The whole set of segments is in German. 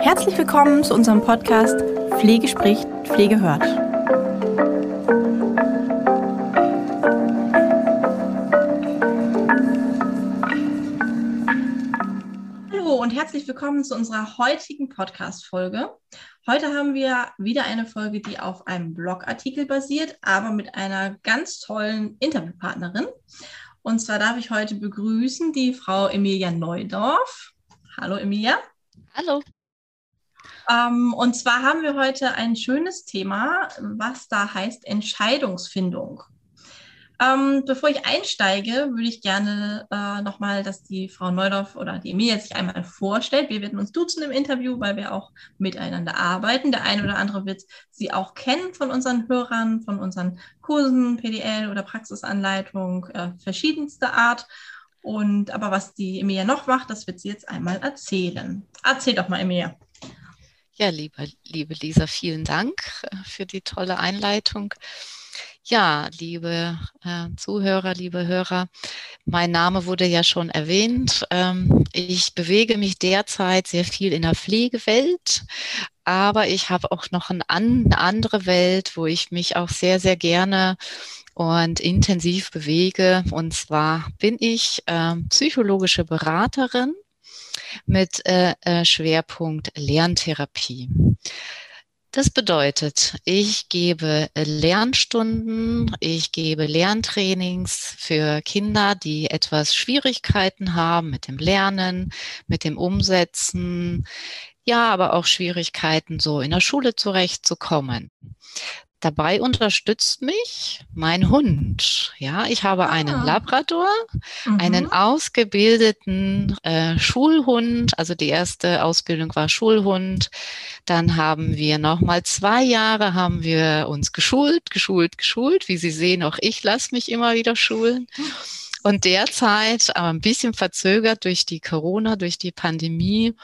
Herzlich willkommen zu unserem Podcast Pflege spricht, Pflege hört. Hallo und herzlich willkommen zu unserer heutigen Podcast-Folge. Heute haben wir wieder eine Folge, die auf einem Blogartikel basiert, aber mit einer ganz tollen Interviewpartnerin. Und zwar darf ich heute begrüßen die Frau Emilia Neudorf. Hallo Emilia. Hallo. Ähm, und zwar haben wir heute ein schönes Thema, was da heißt Entscheidungsfindung. Ähm, bevor ich einsteige, würde ich gerne äh, nochmal, dass die Frau Neudorf oder die Emilia sich einmal vorstellt. Wir werden uns duzen im Interview, weil wir auch miteinander arbeiten. Der eine oder andere wird sie auch kennen von unseren Hörern, von unseren Kursen, PDL oder Praxisanleitung äh, verschiedenster Art. Und aber was die Emilia noch macht, das wird sie jetzt einmal erzählen. Erzähl doch mal, Emilia. Ja, liebe, liebe Lisa, vielen Dank äh, für die tolle Einleitung. Ja, liebe äh, Zuhörer, liebe Hörer, mein Name wurde ja schon erwähnt. Ähm, ich bewege mich derzeit sehr viel in der Pflegewelt, aber ich habe auch noch ein eine andere Welt, wo ich mich auch sehr, sehr gerne und intensiv bewege. Und zwar bin ich äh, psychologische Beraterin mit äh, äh, Schwerpunkt Lerntherapie. Das bedeutet, ich gebe Lernstunden, ich gebe Lerntrainings für Kinder, die etwas Schwierigkeiten haben mit dem Lernen, mit dem Umsetzen, ja, aber auch Schwierigkeiten, so in der Schule zurechtzukommen. Dabei unterstützt mich mein Hund. Ja, ich habe ah. einen Labrador, mhm. einen ausgebildeten äh, Schulhund. Also die erste Ausbildung war Schulhund. Dann haben wir noch mal zwei Jahre haben wir uns geschult, geschult, geschult. Wie Sie sehen, auch ich lasse mich immer wieder schulen. Und derzeit, aber ein bisschen verzögert durch die Corona, durch die Pandemie,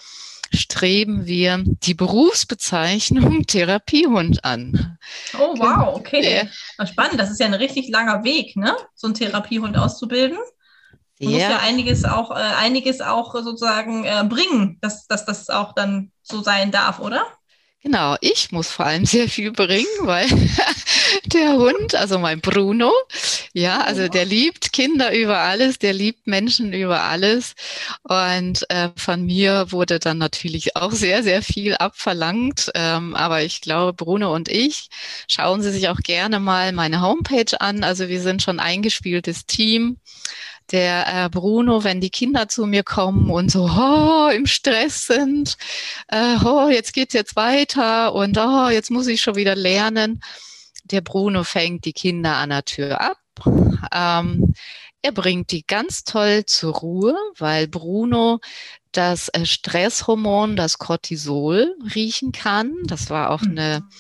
streben wir die Berufsbezeichnung Therapiehund an. Oh, wow, okay. Der, Spannend, das ist ja ein richtig langer Weg, ne? So einen Therapiehund auszubilden. Man muss ja einiges auch, äh, einiges auch sozusagen äh, bringen, dass, dass das auch dann so sein darf, oder? Genau, ich muss vor allem sehr viel bringen, weil der Hund, also mein Bruno, ja, also der liebt Kinder über alles, der liebt Menschen über alles. Und äh, von mir wurde dann natürlich auch sehr, sehr viel abverlangt. Ähm, aber ich glaube, Bruno und ich, schauen Sie sich auch gerne mal meine Homepage an. Also wir sind schon eingespieltes Team der äh, Bruno, wenn die Kinder zu mir kommen und so oh, im Stress sind, äh, oh, jetzt geht's jetzt weiter und oh, jetzt muss ich schon wieder lernen. Der Bruno fängt die Kinder an der Tür ab. Ähm, er bringt die ganz toll zur Ruhe, weil Bruno das äh, Stresshormon, das Cortisol, riechen kann. Das war auch eine mhm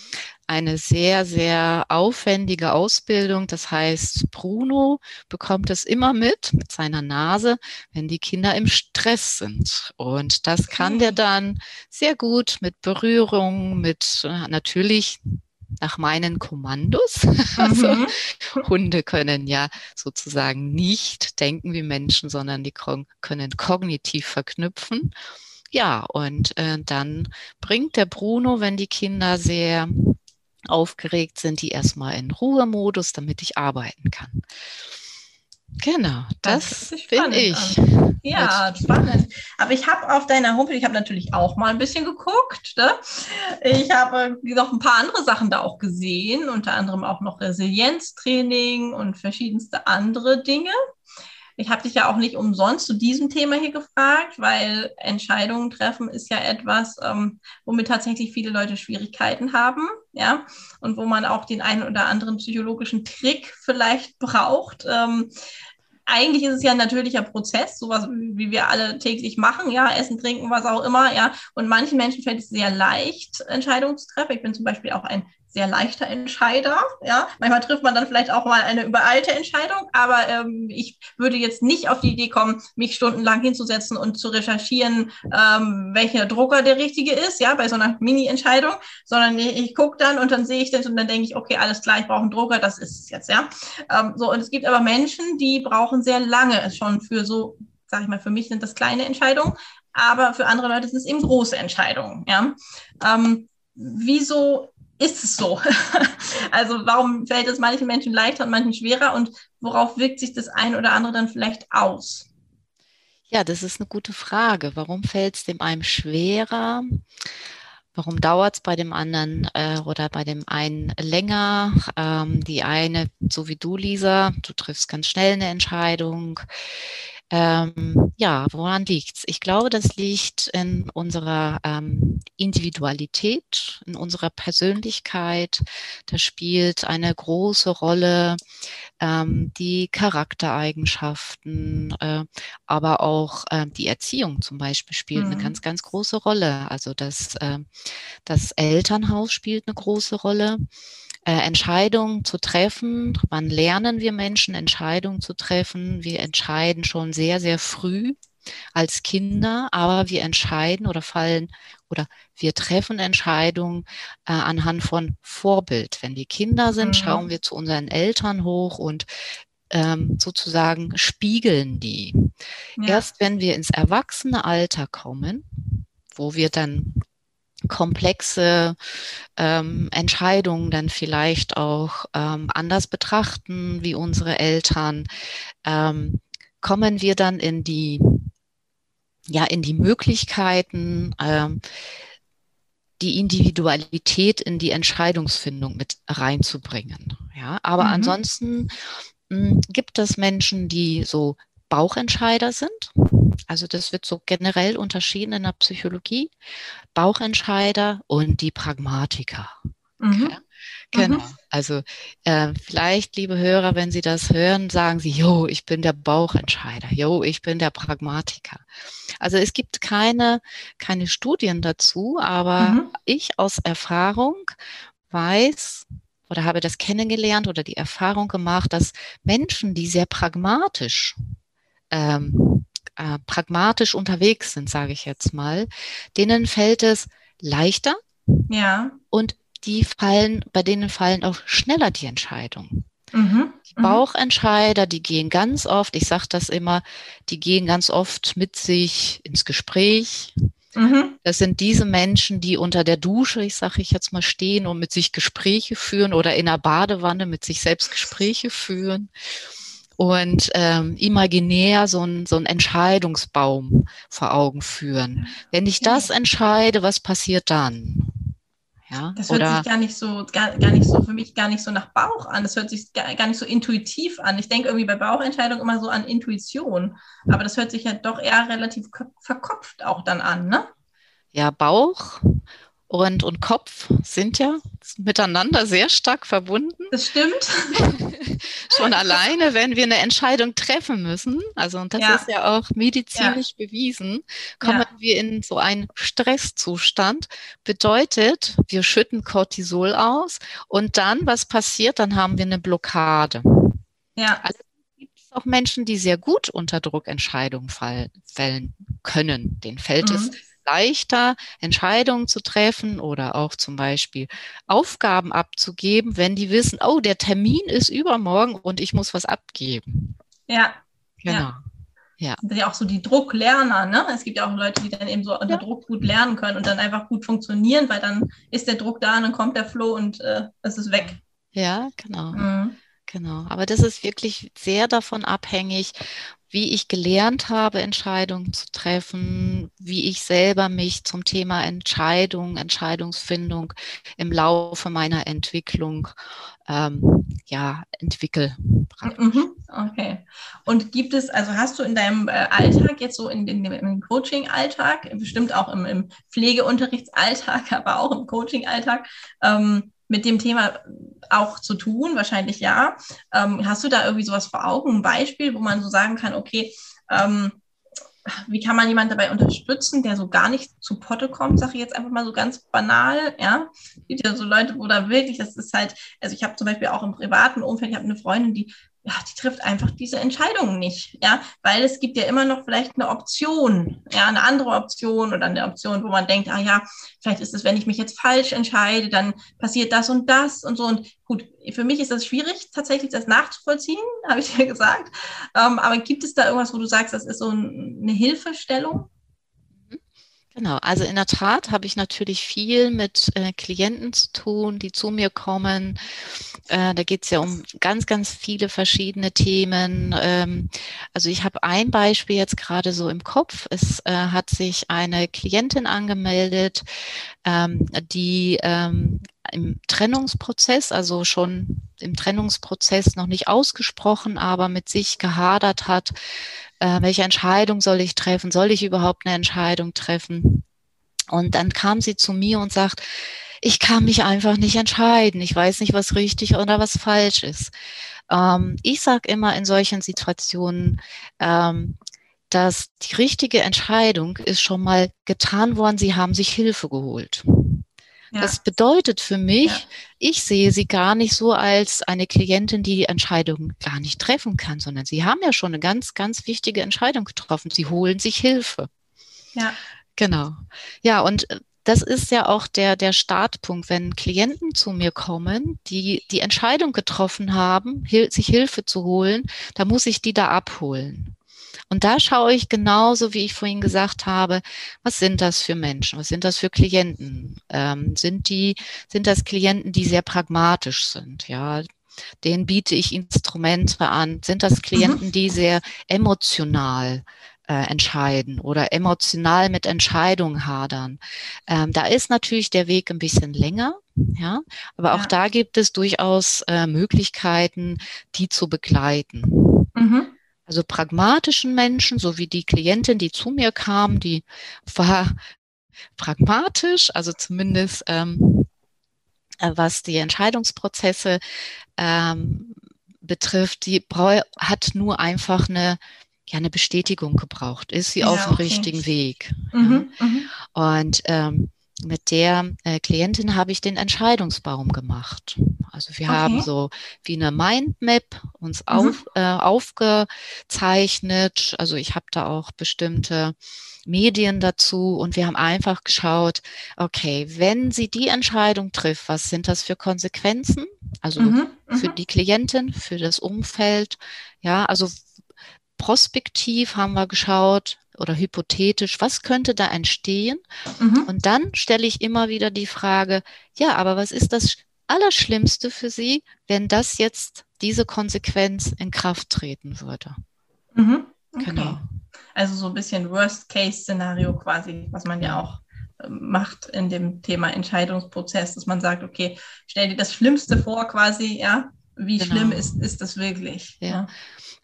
eine sehr, sehr aufwendige Ausbildung. Das heißt, Bruno bekommt es immer mit, mit seiner Nase, wenn die Kinder im Stress sind. Und das kann der dann sehr gut mit Berührung, mit äh, natürlich nach meinen Kommandos. Also mhm. Hunde können ja sozusagen nicht denken wie Menschen, sondern die können kognitiv verknüpfen. Ja, und äh, dann bringt der Bruno, wenn die Kinder sehr aufgeregt sind, die erstmal in Ruhemodus, damit ich arbeiten kann. Genau, das, das bin ich. An. Ja, spannend. Aber ich habe auf deiner Homepage, ich habe natürlich auch mal ein bisschen geguckt. Ne? Ich habe noch ein paar andere Sachen da auch gesehen, unter anderem auch noch Resilienztraining und verschiedenste andere Dinge. Ich habe dich ja auch nicht umsonst zu diesem Thema hier gefragt, weil Entscheidungen treffen ist ja etwas, ähm, womit tatsächlich viele Leute Schwierigkeiten haben, ja, und wo man auch den einen oder anderen psychologischen Trick vielleicht braucht. Ähm, eigentlich ist es ja ein natürlicher Prozess, sowas wie wir alle täglich machen, ja, essen, trinken, was auch immer, ja. Und manchen Menschen fällt es sehr leicht, Entscheidungen zu treffen. Ich bin zum Beispiel auch ein sehr leichter Entscheider. Ja, manchmal trifft man dann vielleicht auch mal eine übereilte Entscheidung, aber ähm, ich würde jetzt nicht auf die Idee kommen, mich stundenlang hinzusetzen und zu recherchieren, ähm, welcher Drucker der richtige ist, ja, bei so einer Mini-Entscheidung, sondern ich, ich gucke dann und dann sehe ich das und dann denke ich, okay, alles klar, ich brauche einen Drucker, das ist es jetzt, ja. Ähm, so, und es gibt aber Menschen, die brauchen sehr lange schon für so, sag ich mal, für mich sind das kleine Entscheidungen, aber für andere Leute sind es eben große Entscheidungen, ja. Ähm, wieso ist es so? also warum fällt es manchen Menschen leichter und manchen schwerer und worauf wirkt sich das ein oder andere dann vielleicht aus? Ja, das ist eine gute Frage. Warum fällt es dem einen schwerer? Warum dauert es bei dem anderen äh, oder bei dem einen länger? Ähm, die eine, so wie du, Lisa, du triffst ganz schnell eine Entscheidung. Ähm, ja, woran liegt's? Ich glaube, das liegt in unserer ähm, Individualität, in unserer Persönlichkeit. Da spielt eine große Rolle ähm, die Charaktereigenschaften, äh, aber auch äh, die Erziehung zum Beispiel spielt mhm. eine ganz, ganz große Rolle. Also das, äh, das Elternhaus spielt eine große Rolle äh, Entscheidungen zu treffen. Wann lernen wir Menschen, Entscheidungen zu treffen? Wir entscheiden schon sehr, sehr früh als Kinder, aber wir entscheiden oder fallen oder wir treffen Entscheidungen äh, anhand von Vorbild. Wenn wir Kinder sind, mhm. schauen wir zu unseren Eltern hoch und ähm, sozusagen spiegeln die. Ja. Erst wenn wir ins erwachsene Alter kommen, wo wir dann komplexe ähm, Entscheidungen dann vielleicht auch ähm, anders betrachten wie unsere Eltern, ähm, kommen wir dann in die, ja, in die Möglichkeiten, ähm, die Individualität in die Entscheidungsfindung mit reinzubringen. Ja, aber mhm. ansonsten mh, hm, gibt es Menschen, die so Bauchentscheider sind. Also das wird so generell unterschieden in der Psychologie. Bauchentscheider und die Pragmatiker. Mhm. Okay. Genau. Mhm. Also äh, vielleicht, liebe Hörer, wenn Sie das hören, sagen Sie, jo, ich bin der Bauchentscheider, jo, ich bin der Pragmatiker. Also es gibt keine, keine Studien dazu, aber mhm. ich aus Erfahrung weiß oder habe das kennengelernt oder die Erfahrung gemacht, dass Menschen, die sehr pragmatisch ähm, äh, pragmatisch unterwegs sind, sage ich jetzt mal, denen fällt es leichter. Ja. Und die fallen, bei denen fallen auch schneller die Entscheidungen. Mhm. Die mhm. Bauchentscheider, die gehen ganz oft, ich sage das immer, die gehen ganz oft mit sich ins Gespräch. Mhm. Das sind diese Menschen, die unter der Dusche, ich sage ich jetzt mal, stehen und mit sich Gespräche führen oder in der Badewanne mit sich selbst Gespräche führen und ähm, imaginär so ein so Entscheidungsbaum vor Augen führen. Wenn ich das entscheide, was passiert dann? Ja, das hört sich gar nicht so, gar, gar nicht so für mich gar nicht so nach Bauch an. Das hört sich gar, gar nicht so intuitiv an. Ich denke irgendwie bei Bauchentscheidungen immer so an Intuition. Aber das hört sich ja doch eher relativ verkopft auch dann an, ne? Ja, Bauch und, und Kopf sind ja miteinander sehr stark verbunden. Das stimmt. Schon alleine, wenn wir eine Entscheidung treffen müssen, also und das ja. ist ja auch medizinisch ja. bewiesen, kommen ja. wir in so einen Stresszustand. Bedeutet, wir schütten Cortisol aus und dann, was passiert? Dann haben wir eine Blockade. Ja. Also gibt es auch Menschen, die sehr gut unter Druck Entscheidungen fällen können. Den fällt mhm. es leichter, Entscheidungen zu treffen oder auch zum Beispiel Aufgaben abzugeben, wenn die wissen, oh, der Termin ist übermorgen und ich muss was abgeben. Ja. Genau. Ja. Ja. Das sind ja auch so die Drucklerner, ne? Es gibt ja auch Leute, die dann eben so unter ja. Druck gut lernen können und dann einfach gut funktionieren, weil dann ist der Druck da und dann kommt der Flow und äh, es ist weg. Ja, genau. Mhm. Genau. Aber das ist wirklich sehr davon abhängig, wie ich gelernt habe, Entscheidungen zu treffen, wie ich selber mich zum Thema Entscheidung, Entscheidungsfindung im Laufe meiner Entwicklung ähm, ja, entwickle. Mhm, okay. Und gibt es, also hast du in deinem äh, Alltag, jetzt so in, in im Coaching-Alltag, bestimmt auch im, im Pflegeunterrichtsalltag, aber auch im Coaching-Alltag, ähm, mit dem Thema auch zu tun? Wahrscheinlich ja. Ähm, hast du da irgendwie sowas vor Augen, ein Beispiel, wo man so sagen kann, okay, ähm, wie kann man jemanden dabei unterstützen, der so gar nicht zu Potte kommt, sage ich jetzt einfach mal so ganz banal, ja. Es gibt ja so Leute, wo da wirklich, das ist halt, also ich habe zum Beispiel auch im privaten Umfeld, ich habe eine Freundin, die ja, die trifft einfach diese Entscheidungen nicht, ja, weil es gibt ja immer noch vielleicht eine Option, ja, eine andere Option oder eine Option, wo man denkt, ah ja, vielleicht ist es, wenn ich mich jetzt falsch entscheide, dann passiert das und das und so und gut, für mich ist das schwierig, tatsächlich das nachzuvollziehen, habe ich dir gesagt, ähm, aber gibt es da irgendwas, wo du sagst, das ist so eine Hilfestellung? Genau, also in der Tat habe ich natürlich viel mit äh, Klienten zu tun, die zu mir kommen. Äh, da geht es ja um ganz, ganz viele verschiedene Themen. Ähm, also ich habe ein Beispiel jetzt gerade so im Kopf. Es äh, hat sich eine Klientin angemeldet, ähm, die ähm, im Trennungsprozess, also schon im Trennungsprozess noch nicht ausgesprochen, aber mit sich gehadert hat, äh, welche Entscheidung soll ich treffen? Soll ich überhaupt eine Entscheidung treffen? Und dann kam sie zu mir und sagt, ich kann mich einfach nicht entscheiden. Ich weiß nicht, was richtig oder was falsch ist. Ähm, ich sage immer in solchen Situationen, ähm, dass die richtige Entscheidung ist schon mal getan worden. Sie haben sich Hilfe geholt. Ja. Das bedeutet für mich, ja. ich sehe sie gar nicht so als eine Klientin, die die Entscheidung gar nicht treffen kann, sondern sie haben ja schon eine ganz, ganz wichtige Entscheidung getroffen. Sie holen sich Hilfe. Ja. Genau. Ja, und äh, das ist ja auch der, der Startpunkt, wenn Klienten zu mir kommen, die die Entscheidung getroffen haben, sich Hilfe zu holen, da muss ich die da abholen. Und da schaue ich genauso, wie ich vorhin gesagt habe, was sind das für Menschen? Was sind das für Klienten? Ähm, sind die, sind das Klienten, die sehr pragmatisch sind? Ja, denen biete ich Instrumente an. Sind das mhm. Klienten, die sehr emotional äh, entscheiden oder emotional mit Entscheidungen hadern. Ähm, da ist natürlich der Weg ein bisschen länger, ja, aber auch ja. da gibt es durchaus äh, Möglichkeiten, die zu begleiten. Mhm. Also pragmatischen Menschen, so wie die Klientin, die zu mir kam, die war pragmatisch, also zumindest ähm, äh, was die Entscheidungsprozesse ähm, betrifft, die hat nur einfach eine ja eine Bestätigung gebraucht. Ist sie ja, auf dem okay. richtigen Weg? Mhm, ja. mhm. Und ähm, mit der äh, Klientin habe ich den Entscheidungsbaum gemacht. Also wir okay. haben so wie eine Mindmap uns mhm. auf, äh, aufgezeichnet. Also ich habe da auch bestimmte Medien dazu und wir haben einfach geschaut, okay, wenn sie die Entscheidung trifft, was sind das für Konsequenzen? Also mhm. für mhm. die Klientin, für das Umfeld, ja, also prospektiv haben wir geschaut oder hypothetisch, was könnte da entstehen? Mhm. Und dann stelle ich immer wieder die Frage, ja, aber was ist das Allerschlimmste für Sie, wenn das jetzt diese Konsequenz in Kraft treten würde? Mhm. Okay. Genau. Also so ein bisschen Worst-Case-Szenario quasi, was man ja auch ähm, macht in dem Thema Entscheidungsprozess, dass man sagt, okay, stell dir das Schlimmste vor quasi, ja, wie genau. schlimm ist, ist das wirklich? Ja. ja.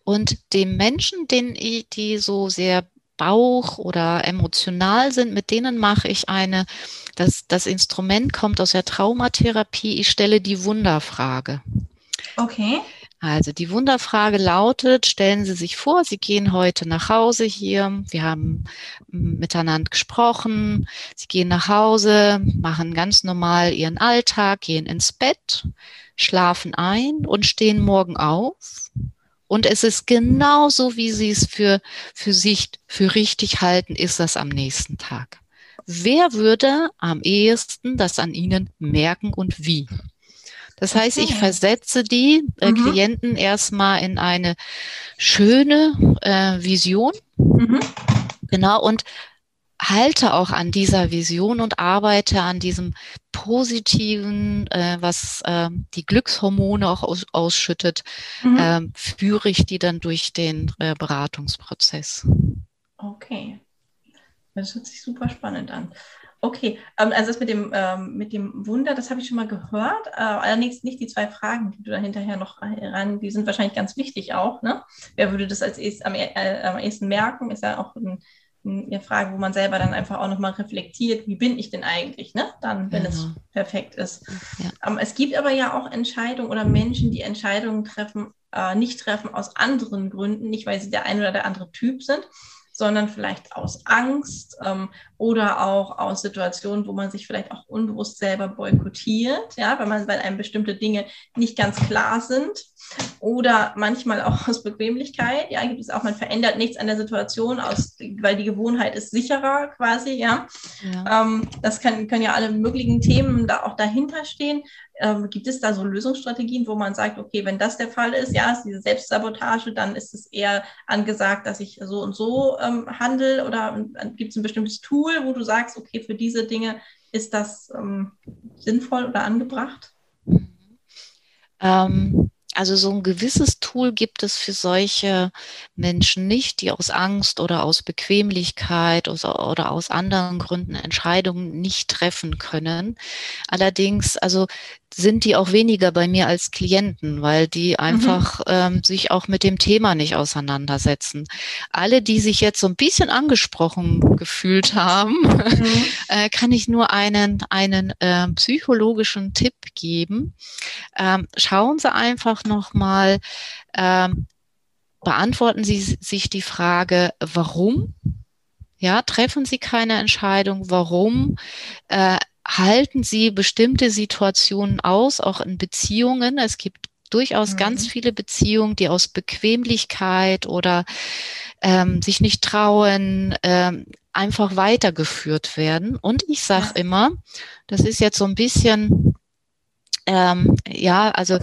Und dem Menschen, den ich, die so sehr Bauch oder emotional sind, mit denen mache ich eine, das, das Instrument kommt aus der Traumatherapie, ich stelle die Wunderfrage. Okay. Also die Wunderfrage lautet, stellen Sie sich vor, Sie gehen heute nach Hause hier, wir haben miteinander gesprochen, Sie gehen nach Hause, machen ganz normal Ihren Alltag, gehen ins Bett, schlafen ein und stehen morgen auf und es ist genauso, wie sie es für, für sich für richtig halten, ist das am nächsten Tag. Wer würde am ehesten das an ihnen merken und wie? Das heißt, ich versetze die äh, mhm. Klienten erstmal in eine schöne äh, Vision. Mhm. Genau, und halte auch an dieser Vision und arbeite an diesem positiven, äh, was äh, die Glückshormone auch aus, ausschüttet, mhm. äh, führe ich die dann durch den äh, Beratungsprozess. Okay. Das hört sich super spannend an. Okay, ähm, also das mit dem, ähm, mit dem Wunder, das habe ich schon mal gehört. Äh, allerdings nicht die zwei Fragen, die du da hinterher noch ran, die sind wahrscheinlich ganz wichtig auch. Ne? Wer würde das als erst, am, äh, am ehesten merken? Ist ja auch ein eine Frage, wo man selber dann einfach auch nochmal reflektiert, wie bin ich denn eigentlich, ne? Dann, wenn genau. es perfekt ist. Ja. Um, ähm, es gibt aber ja auch Entscheidungen oder Menschen, die Entscheidungen treffen, äh, nicht treffen aus anderen Gründen, nicht weil sie der ein oder der andere Typ sind, sondern vielleicht aus Angst ähm, oder auch aus Situationen, wo man sich vielleicht auch unbewusst selber boykottiert, ja, weil man, weil einem bestimmte Dinge nicht ganz klar sind oder manchmal auch aus Bequemlichkeit, ja, gibt es auch, man verändert nichts an der Situation, aus, weil die Gewohnheit ist sicherer quasi, ja. ja. Ähm, das kann, können ja alle möglichen Themen da auch dahinter stehen. Ähm, gibt es da so Lösungsstrategien, wo man sagt, okay, wenn das der Fall ist, ja, ist diese Selbstsabotage, dann ist es eher angesagt, dass ich so und so ähm, handle oder gibt es ein bestimmtes Tool, wo du sagst, okay, für diese Dinge ist das ähm, sinnvoll oder angebracht? Ähm, also so ein gewisses Tool gibt es für solche Menschen nicht, die aus Angst oder aus Bequemlichkeit oder aus anderen Gründen Entscheidungen nicht treffen können. Allerdings, also sind die auch weniger bei mir als Klienten, weil die mhm. einfach mhm. ähm, sich auch mit dem Thema nicht auseinandersetzen. Alle, die sich jetzt so ein bisschen angesprochen gefühlt haben, mhm. äh, kann ich nur einen, einen äh, psychologischen Tipp geben. Ähm, schauen Sie einfach nochmal, ähm, beantworten Sie sich die Frage, warum? Ja, treffen Sie keine Entscheidung, warum? Äh, halten Sie bestimmte Situationen aus, auch in Beziehungen. Es gibt durchaus mhm. ganz viele Beziehungen, die aus Bequemlichkeit oder ähm, sich nicht trauen, ähm, einfach weitergeführt werden. Und ich sage ja. immer, das ist jetzt so ein bisschen, ähm, ja, also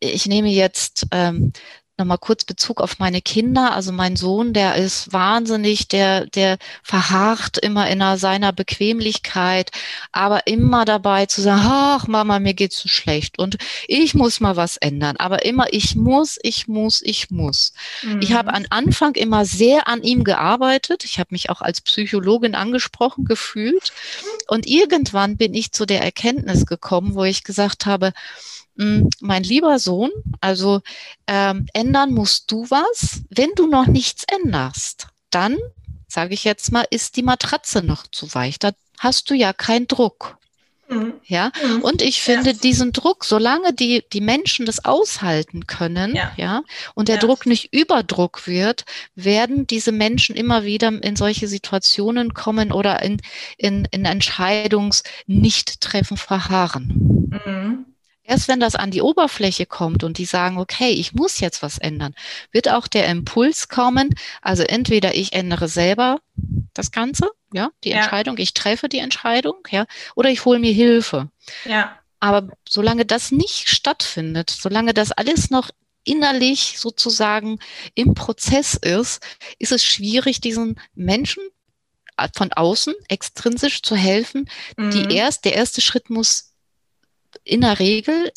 ich nehme jetzt ähm, nochmal kurz Bezug auf meine Kinder. Also mein Sohn, der ist wahnsinnig, der, der verharrt immer in seiner Bequemlichkeit, aber immer dabei zu sagen, ach Mama, mir geht's so schlecht und ich muss mal was ändern. Aber immer, ich muss, ich muss, ich muss. Mhm. Ich habe am Anfang immer sehr an ihm gearbeitet. Ich habe mich auch als Psychologin angesprochen gefühlt. Und irgendwann bin ich zu der Erkenntnis gekommen, wo ich gesagt habe, mein lieber Sohn, also ähm, ändern musst du was. Wenn du noch nichts änderst, dann, sage ich jetzt mal, ist die Matratze noch zu weich. Da hast du ja keinen Druck. Mhm. Ja, mhm. und ich finde ja. diesen Druck, solange die, die Menschen das aushalten können, ja, ja und der ja. Druck nicht Überdruck wird, werden diese Menschen immer wieder in solche Situationen kommen oder in, in, in Entscheidungs-Nicht-Treffen verharren. Mhm. Erst wenn das an die Oberfläche kommt und die sagen, okay, ich muss jetzt was ändern, wird auch der Impuls kommen. Also entweder ich ändere selber das Ganze, ja, die ja. Entscheidung, ich treffe die Entscheidung, ja, oder ich hole mir Hilfe. Ja. Aber solange das nicht stattfindet, solange das alles noch innerlich sozusagen im Prozess ist, ist es schwierig, diesen Menschen von außen extrinsisch zu helfen. Mhm. Die erst, der erste Schritt muss in der Regel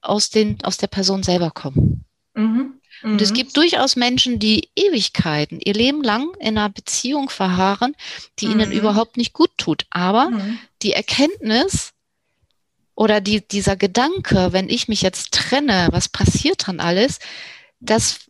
aus, den, aus der Person selber kommen. Mhm. Mhm. Und es mhm. gibt durchaus Menschen, die Ewigkeiten, ihr Leben lang in einer Beziehung verharren, die mhm. ihnen überhaupt nicht gut tut. Aber mhm. die Erkenntnis oder die, dieser Gedanke, wenn ich mich jetzt trenne, was passiert dann alles, das,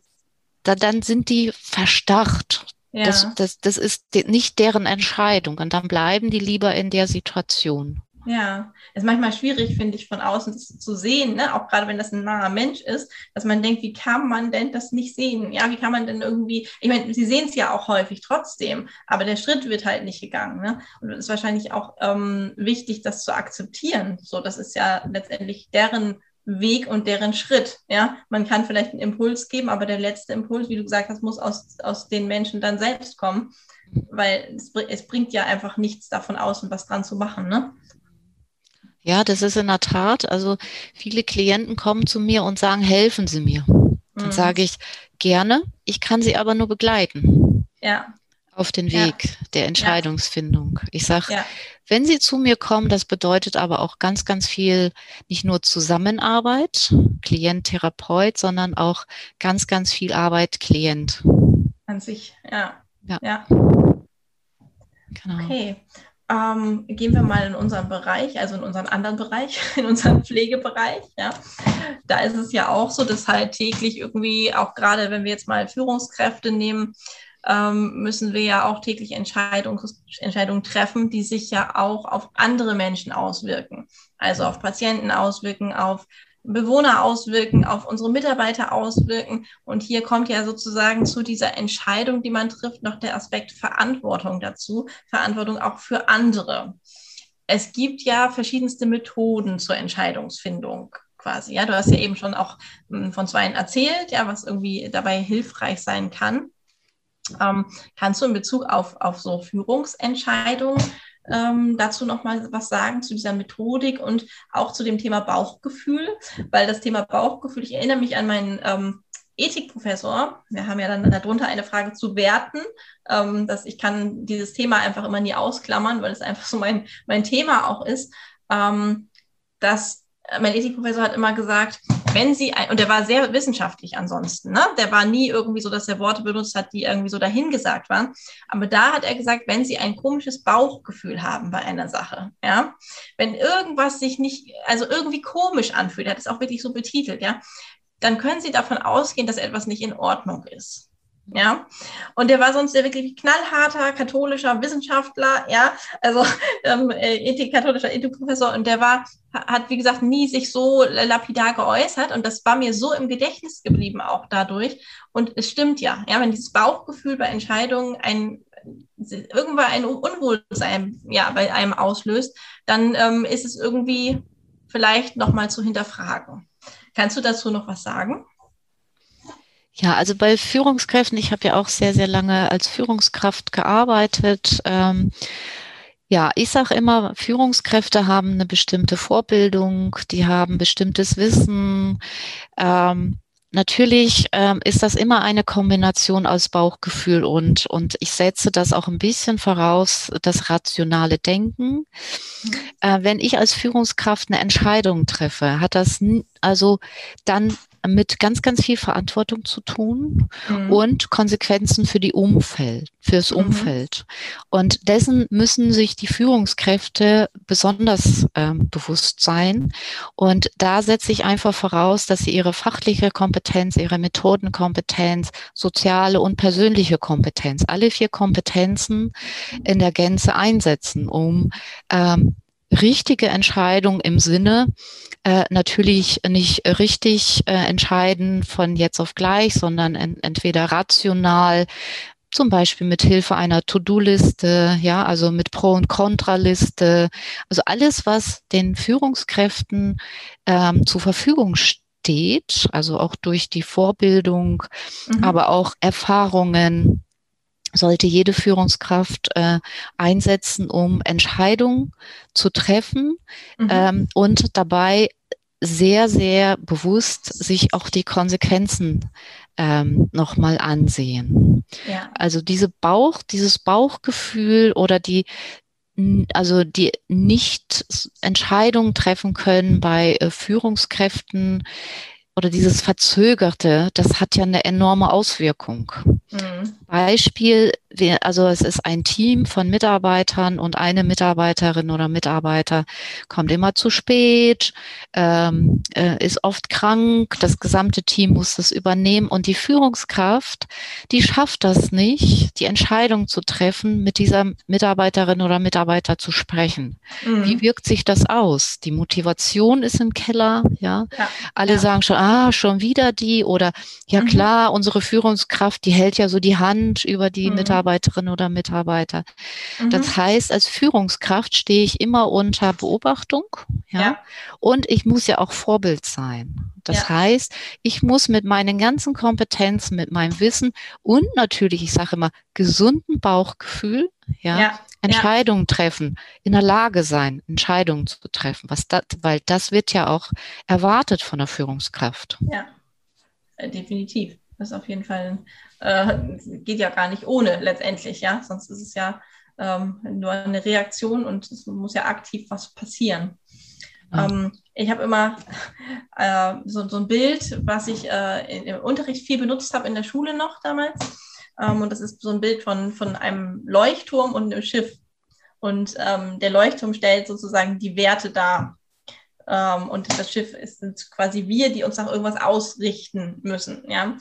da, dann sind die verstarrt. Ja. Das, das, das ist nicht deren Entscheidung. Und dann bleiben die lieber in der Situation. Ja, ist manchmal schwierig, finde ich, von außen zu sehen, ne? auch gerade wenn das ein naher Mensch ist, dass man denkt, wie kann man denn das nicht sehen? Ja, wie kann man denn irgendwie, ich meine, sie sehen es ja auch häufig trotzdem, aber der Schritt wird halt nicht gegangen. Ne? Und es ist wahrscheinlich auch ähm, wichtig, das zu akzeptieren. So, das ist ja letztendlich deren Weg und deren Schritt. Ja, man kann vielleicht einen Impuls geben, aber der letzte Impuls, wie du gesagt hast, muss aus, aus den Menschen dann selbst kommen, weil es, es bringt ja einfach nichts davon um was dran zu machen. Ne? Ja, das ist in der Tat. Also viele Klienten kommen zu mir und sagen, helfen Sie mir. Dann mhm. sage ich gerne, ich kann Sie aber nur begleiten. Ja. Auf den Weg ja. der Entscheidungsfindung. Ich sage, ja. wenn Sie zu mir kommen, das bedeutet aber auch ganz, ganz viel, nicht nur Zusammenarbeit, Klient-Therapeut, sondern auch ganz, ganz viel Arbeit Klient. An sich, ja. Ja. ja. Genau. Okay. Ähm, gehen wir mal in unseren Bereich, also in unseren anderen Bereich, in unseren Pflegebereich. Ja. Da ist es ja auch so, dass halt täglich irgendwie, auch gerade wenn wir jetzt mal Führungskräfte nehmen, ähm, müssen wir ja auch täglich Entscheidungen, Entscheidungen treffen, die sich ja auch auf andere Menschen auswirken. Also auf Patienten auswirken, auf Bewohner auswirken, auf unsere Mitarbeiter auswirken. Und hier kommt ja sozusagen zu dieser Entscheidung, die man trifft, noch der Aspekt Verantwortung dazu, Verantwortung auch für andere. Es gibt ja verschiedenste Methoden zur Entscheidungsfindung quasi. Ja, du hast ja eben schon auch hm, von zwei erzählt, ja, was irgendwie dabei hilfreich sein kann. Ähm, kannst du in Bezug auf, auf so Führungsentscheidungen ähm, dazu noch mal was sagen zu dieser Methodik und auch zu dem Thema Bauchgefühl, weil das Thema Bauchgefühl, ich erinnere mich an meinen ähm, Ethikprofessor. Wir haben ja dann darunter eine Frage zu Werten, ähm, dass ich kann dieses Thema einfach immer nie ausklammern, weil es einfach so mein, mein Thema auch ist, ähm, dass mein Ethikprofessor hat immer gesagt, wenn Sie, und der war sehr wissenschaftlich ansonsten, ne? der war nie irgendwie so, dass er Worte benutzt hat, die irgendwie so dahingesagt waren. Aber da hat er gesagt, wenn Sie ein komisches Bauchgefühl haben bei einer Sache, ja, wenn irgendwas sich nicht, also irgendwie komisch anfühlt, er hat es auch wirklich so betitelt, ja, dann können Sie davon ausgehen, dass etwas nicht in Ordnung ist. Ja, und der war sonst der wirklich knallharter katholischer Wissenschaftler, ja, also ähm, äh, Ethik, katholischer Ethikprofessor. Und der war, hat wie gesagt nie sich so lapidar geäußert. Und das war mir so im Gedächtnis geblieben auch dadurch. Und es stimmt ja, ja, wenn dieses Bauchgefühl bei Entscheidungen ein irgendwann ein Unwohlsein ja bei einem auslöst, dann ähm, ist es irgendwie vielleicht nochmal zu hinterfragen. Kannst du dazu noch was sagen? Ja, also bei Führungskräften, ich habe ja auch sehr, sehr lange als Führungskraft gearbeitet. Ähm, ja, ich sage immer, Führungskräfte haben eine bestimmte Vorbildung, die haben bestimmtes Wissen. Ähm, Natürlich ähm, ist das immer eine Kombination aus Bauchgefühl und, und ich setze das auch ein bisschen voraus, das rationale Denken. Mhm. Äh, wenn ich als Führungskraft eine Entscheidung treffe, hat das also dann mit ganz, ganz viel Verantwortung zu tun mhm. und Konsequenzen für die Umfeld, fürs mhm. Umfeld. Und dessen müssen sich die Führungskräfte besonders ähm, bewusst sein. Und da setze ich einfach voraus, dass sie ihre fachliche Kompetenz, ihre Methodenkompetenz, soziale und persönliche Kompetenz, alle vier Kompetenzen in der Gänze einsetzen, um ähm, richtige Entscheidung im Sinne äh, natürlich nicht richtig äh, entscheiden von jetzt auf gleich, sondern en entweder rational, zum Beispiel mit Hilfe einer To-Do-Liste, ja, also mit Pro- und Kontraliste, also alles, was den Führungskräften ähm, zur Verfügung steht, also auch durch die Vorbildung, mhm. aber auch Erfahrungen, sollte jede Führungskraft äh, einsetzen, um Entscheidungen zu treffen mhm. ähm, und dabei sehr, sehr bewusst sich auch die Konsequenzen ähm, nochmal ansehen. Ja. Also diese Bauch, dieses Bauchgefühl oder die, also die nicht Entscheidungen treffen können bei äh, Führungskräften oder dieses Verzögerte, das hat ja eine enorme Auswirkung. Mhm. Beispiel, also es ist ein Team von Mitarbeitern und eine Mitarbeiterin oder Mitarbeiter kommt immer zu spät, ähm, äh, ist oft krank, das gesamte Team muss das übernehmen und die Führungskraft, die schafft das nicht, die Entscheidung zu treffen, mit dieser Mitarbeiterin oder Mitarbeiter zu sprechen. Mhm. Wie wirkt sich das aus? Die Motivation ist im Keller, ja. ja. Alle ja. sagen schon, ah, schon wieder die oder ja mhm. klar, unsere Führungskraft, die hält ja so die Hand über die mhm. Mitarbeiterin oder Mitarbeiter. Mhm. Das heißt, als Führungskraft stehe ich immer unter Beobachtung, ja, ja. und ich muss ja auch Vorbild sein. Das ja. heißt, ich muss mit meinen ganzen Kompetenzen, mit meinem Wissen und natürlich, ich sage immer, gesunden Bauchgefühl, ja, ja. Entscheidungen ja. treffen, in der Lage sein, Entscheidungen zu treffen, was das, weil das wird ja auch erwartet von der Führungskraft. Ja, äh, definitiv. Das ist auf jeden Fall, äh, geht ja gar nicht ohne letztendlich, ja. Sonst ist es ja ähm, nur eine Reaktion und es muss ja aktiv was passieren. Ähm, ich habe immer äh, so, so, ein Bild, was ich äh, im Unterricht viel benutzt habe in der Schule noch damals. Ähm, und das ist so ein Bild von, von einem Leuchtturm und einem Schiff. Und ähm, der Leuchtturm stellt sozusagen die Werte dar. Ähm, und das Schiff ist, sind quasi wir, die uns nach irgendwas ausrichten müssen. Ja?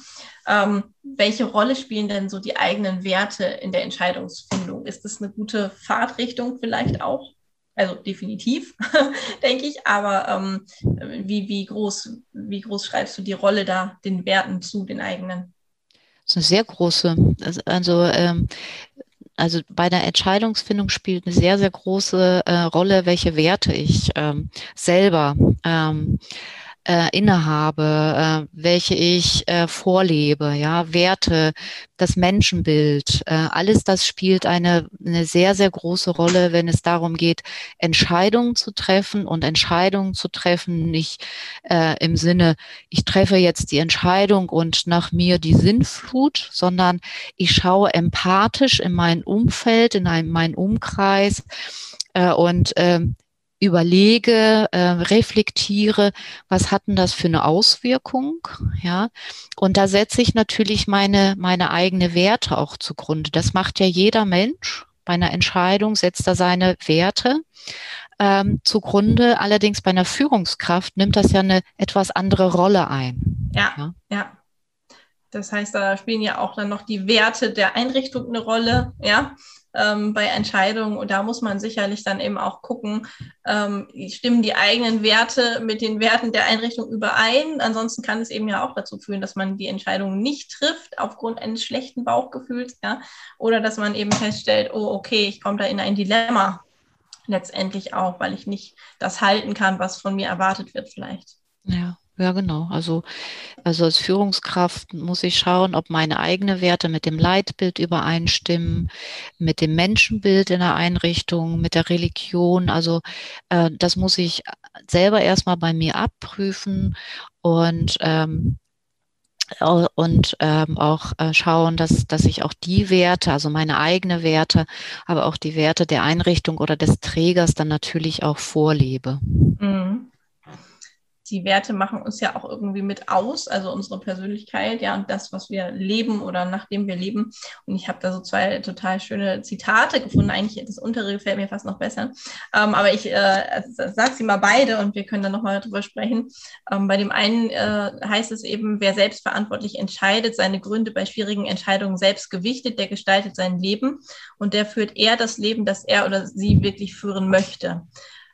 Ähm, welche Rolle spielen denn so die eigenen Werte in der Entscheidungsfindung? Ist das eine gute Fahrtrichtung vielleicht auch? Also definitiv, denke ich. Aber ähm, wie, wie, groß, wie groß schreibst du die Rolle da den Werten zu, den eigenen? Das ist eine sehr große. Also, also ähm, also bei der Entscheidungsfindung spielt eine sehr, sehr große äh, Rolle, welche Werte ich ähm, selber ähm, äh, innehabe, äh, welche ich äh, vorlebe, ja, Werte, das Menschenbild, äh, alles das spielt eine, eine sehr, sehr große Rolle, wenn es darum geht, Entscheidungen zu treffen und Entscheidungen zu treffen, nicht äh, im Sinne, ich treffe jetzt die Entscheidung und nach mir die Sinnflut, sondern ich schaue empathisch in mein Umfeld, in ein, meinen Umkreis, äh, und ähm, überlege, äh, reflektiere, was hat denn das für eine Auswirkung, ja. Und da setze ich natürlich meine, meine eigene Werte auch zugrunde. Das macht ja jeder Mensch. Bei einer Entscheidung setzt er seine Werte ähm, zugrunde. Allerdings bei einer Führungskraft nimmt das ja eine etwas andere Rolle ein. Ja, ja. ja. Das heißt, da spielen ja auch dann noch die Werte der Einrichtung eine Rolle, ja ähm, bei Entscheidungen. Und da muss man sicherlich dann eben auch gucken, ähm, stimmen die eigenen Werte mit den Werten der Einrichtung überein. Ansonsten kann es eben ja auch dazu führen, dass man die Entscheidung nicht trifft aufgrund eines schlechten Bauchgefühls, ja, oder dass man eben feststellt, oh, okay, ich komme da in ein Dilemma letztendlich auch, weil ich nicht das halten kann, was von mir erwartet wird vielleicht. Ja. Ja, genau. Also, also als Führungskraft muss ich schauen, ob meine eigenen Werte mit dem Leitbild übereinstimmen, mit dem Menschenbild in der Einrichtung, mit der Religion. Also äh, das muss ich selber erstmal bei mir abprüfen und ähm, und ähm, auch äh, schauen, dass, dass ich auch die Werte, also meine eigenen Werte, aber auch die Werte der Einrichtung oder des Trägers dann natürlich auch vorlebe. Mhm die Werte machen uns ja auch irgendwie mit aus, also unsere Persönlichkeit, ja, und das, was wir leben oder nachdem wir leben. Und ich habe da so zwei total schöne Zitate gefunden. Eigentlich das untere gefällt mir fast noch besser. Ähm, aber ich äh, sage sie mal beide und wir können dann nochmal drüber sprechen. Ähm, bei dem einen äh, heißt es eben, wer selbstverantwortlich entscheidet, seine Gründe bei schwierigen Entscheidungen selbst gewichtet, der gestaltet sein Leben und der führt eher das Leben, das er oder sie wirklich führen möchte.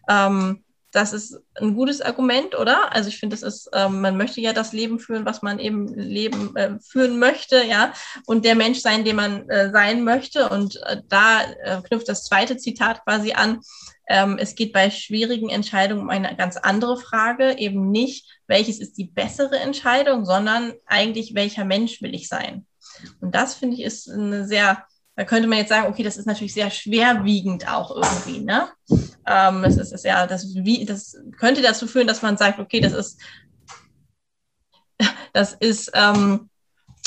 Ähm, das ist ein gutes Argument, oder? Also ich finde, das ist, ähm, man möchte ja das Leben führen, was man eben leben äh, führen möchte, ja, und der Mensch sein, den man äh, sein möchte. Und äh, da äh, knüpft das zweite Zitat quasi an. Ähm, es geht bei schwierigen Entscheidungen um eine ganz andere Frage, eben nicht, welches ist die bessere Entscheidung, sondern eigentlich, welcher Mensch will ich sein? Und das finde ich ist eine sehr da könnte man jetzt sagen, okay, das ist natürlich sehr schwerwiegend auch irgendwie, ne? Ähm, das ist, ist ja, das, wie, das könnte dazu führen, dass man sagt, okay, das ist, das ist, ähm,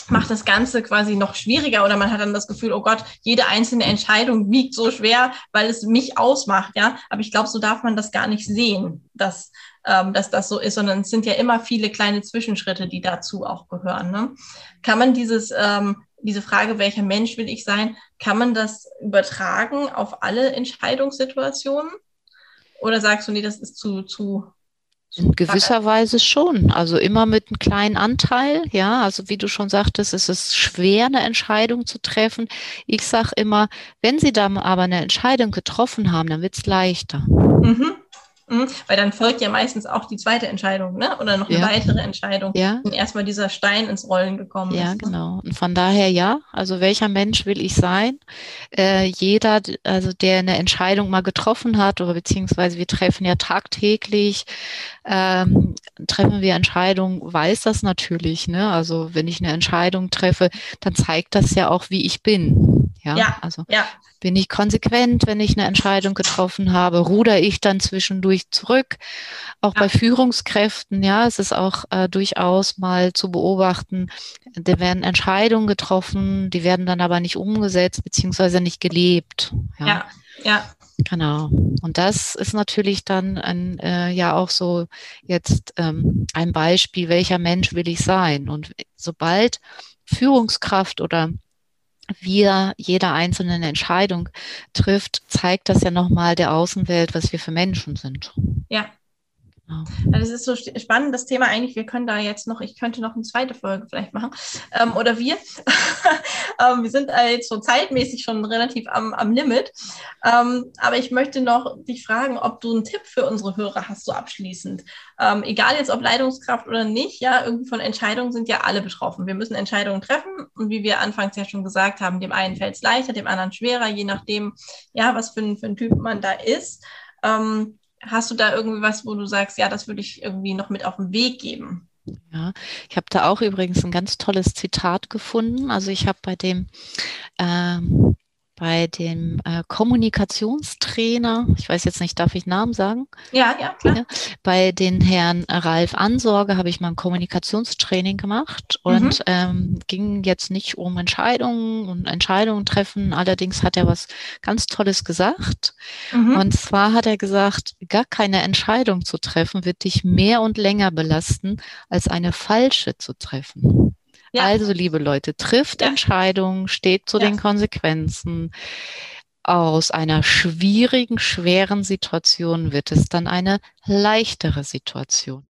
macht das Ganze quasi noch schwieriger oder man hat dann das Gefühl, oh Gott, jede einzelne Entscheidung wiegt so schwer, weil es mich ausmacht, ja. Aber ich glaube, so darf man das gar nicht sehen, dass, ähm, dass das so ist, sondern es sind ja immer viele kleine Zwischenschritte, die dazu auch gehören. Ne? Kann man dieses ähm, diese Frage, welcher Mensch will ich sein, kann man das übertragen auf alle Entscheidungssituationen? Oder sagst du, nee, das ist zu, zu in gewisser Weise schon. Also immer mit einem kleinen Anteil. Ja, also wie du schon sagtest, es ist schwer, eine Entscheidung zu treffen. Ich sage immer, wenn Sie da aber eine Entscheidung getroffen haben, dann wird es leichter. Mhm. Mhm, weil dann folgt ja meistens auch die zweite Entscheidung, ne? Oder noch eine ja. weitere Entscheidung, ja. wenn erstmal dieser Stein ins Rollen gekommen ja, ist. Ja, ne? genau. Und von daher ja, also welcher Mensch will ich sein? Äh, jeder, also der eine Entscheidung mal getroffen hat, oder beziehungsweise wir treffen ja tagtäglich, ähm, treffen wir Entscheidungen, weiß das natürlich, ne? Also wenn ich eine Entscheidung treffe, dann zeigt das ja auch, wie ich bin. Ja, ja also ja. bin ich konsequent, wenn ich eine Entscheidung getroffen habe, ruder ich dann zwischendurch zurück. Auch ja. bei Führungskräften, ja, es ist auch äh, durchaus mal zu beobachten, da werden Entscheidungen getroffen, die werden dann aber nicht umgesetzt beziehungsweise nicht gelebt. Ja, ja. Genau. Und das ist natürlich dann ein, äh, ja auch so jetzt ähm, ein Beispiel, welcher Mensch will ich sein? Und sobald Führungskraft oder wir jeder einzelne Entscheidung trifft, zeigt das ja nochmal der Außenwelt, was wir für Menschen sind. Ja. Genau. Das ist so spannend, das Thema eigentlich. Wir können da jetzt noch, ich könnte noch eine zweite Folge vielleicht machen. Ähm, oder wir. Ähm, wir sind jetzt so zeitmäßig schon relativ am, am Limit. Ähm, aber ich möchte noch dich fragen, ob du einen Tipp für unsere Hörer hast, so abschließend. Ähm, egal jetzt ob Leitungskraft oder nicht, ja, irgendwie von Entscheidungen sind ja alle betroffen. Wir müssen Entscheidungen treffen und wie wir anfangs ja schon gesagt haben, dem einen fällt es leichter, dem anderen schwerer, je nachdem, ja, was für ein, für ein Typ man da ist. Ähm, hast du da irgendwie was, wo du sagst, ja, das würde ich irgendwie noch mit auf den Weg geben? Ja, ich habe da auch übrigens ein ganz tolles Zitat gefunden. Also ich habe bei dem ähm, bei dem äh, Kommunikationstrainer, ich weiß jetzt nicht, darf ich Namen sagen? Ja, ja, klar. Ja, bei den Herrn Ralf Ansorge habe ich mal ein Kommunikationstraining gemacht und mhm. ähm, ging jetzt nicht um Entscheidungen und Entscheidungen treffen. Allerdings hat er was ganz Tolles gesagt. Mhm. Und zwar hat er gesagt, gar keine Entscheidung zu treffen wird dich mehr und länger belasten, als eine falsche zu treffen. Ja. Also, liebe Leute, trifft ja. Entscheidungen, steht zu ja. den Konsequenzen. Aus einer schwierigen, schweren Situation wird es dann eine leichtere Situation.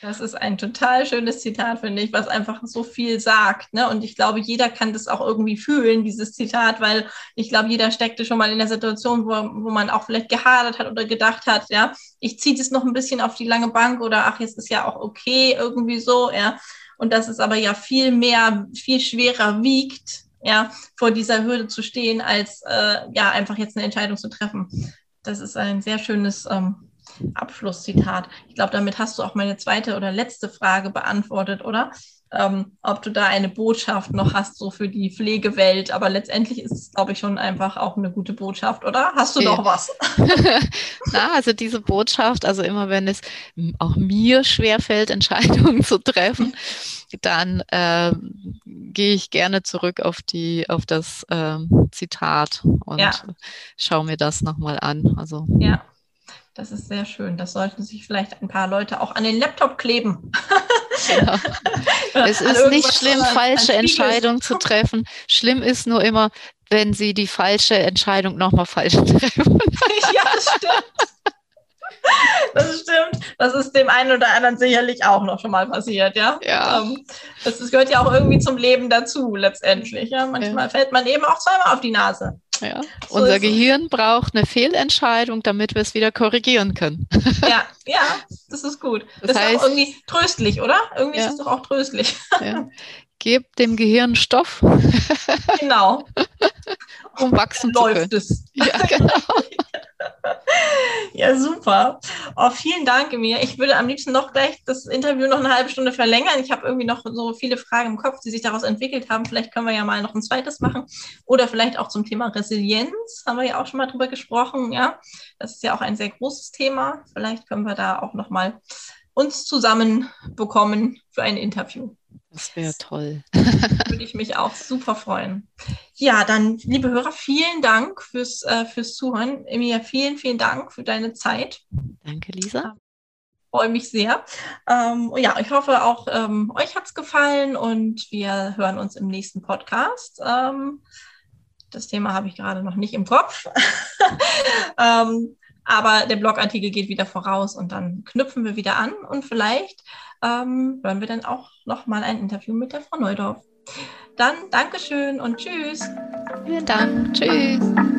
Das ist ein total schönes Zitat, finde ich, was einfach so viel sagt. Ne? Und ich glaube, jeder kann das auch irgendwie fühlen, dieses Zitat, weil ich glaube, jeder steckte schon mal in der Situation, wo, wo man auch vielleicht gehadert hat oder gedacht hat, ja, ich ziehe das noch ein bisschen auf die lange Bank oder ach, jetzt ist ja auch okay, irgendwie so, ja und dass es aber ja viel mehr, viel schwerer wiegt, ja, vor dieser Hürde zu stehen, als äh, ja einfach jetzt eine Entscheidung zu treffen. Das ist ein sehr schönes ähm, Abschlusszitat. Ich glaube, damit hast du auch meine zweite oder letzte Frage beantwortet, oder? Ähm, ob du da eine Botschaft noch hast, so für die Pflegewelt. Aber letztendlich ist es, glaube ich, schon einfach auch eine gute Botschaft, oder? Hast du okay. noch was? Na, also diese Botschaft, also immer wenn es auch mir schwerfällt, Entscheidungen zu treffen, dann äh, gehe ich gerne zurück auf die, auf das äh, Zitat und ja. schaue mir das nochmal an. Also ja. Das ist sehr schön. Das sollten sich vielleicht ein paar Leute auch an den Laptop kleben. Es ist nicht schlimm, falsche Entscheidungen zu treffen. Schlimm ist nur immer, wenn sie die falsche Entscheidung nochmal falsch treffen. ja, das stimmt. Das stimmt. Das ist dem einen oder anderen sicherlich auch noch schon mal passiert, ja. ja. Ähm, das, das, gehört ja auch irgendwie zum Leben dazu, letztendlich. Ja? Manchmal ja. fällt man eben auch zweimal auf die Nase. Ja. So Unser Gehirn es. braucht eine Fehlentscheidung, damit wir es wieder korrigieren können. Ja, ja, das ist gut. Das, das heißt, ist auch irgendwie tröstlich, oder? Irgendwie ja. ist es doch auch tröstlich. Ja. Gebt dem Gehirn Stoff. Genau. um wachsen Läuft zu können. Es. Ja, genau. Ja, super. Oh, vielen Dank, Emir. Ich würde am liebsten noch gleich das Interview noch eine halbe Stunde verlängern. Ich habe irgendwie noch so viele Fragen im Kopf, die sich daraus entwickelt haben. Vielleicht können wir ja mal noch ein zweites machen. Oder vielleicht auch zum Thema Resilienz. Haben wir ja auch schon mal drüber gesprochen. Ja, das ist ja auch ein sehr großes Thema. Vielleicht können wir da auch noch mal uns zusammen bekommen für ein Interview. Das wäre toll. Würde ich mich auch super freuen. Ja, dann, liebe Hörer, vielen Dank fürs, äh, fürs Zuhören. Emilia, vielen, vielen Dank für deine Zeit. Danke, Lisa. Freue mich sehr. Ähm, ja, ich hoffe auch, ähm, euch hat es gefallen und wir hören uns im nächsten Podcast. Ähm, das Thema habe ich gerade noch nicht im Kopf. ähm, aber der Blogartikel geht wieder voraus und dann knüpfen wir wieder an und vielleicht ähm, hören wir dann auch nochmal ein Interview mit der Frau Neudorf. Dann Dankeschön und Tschüss. Vielen Dank. Tschüss.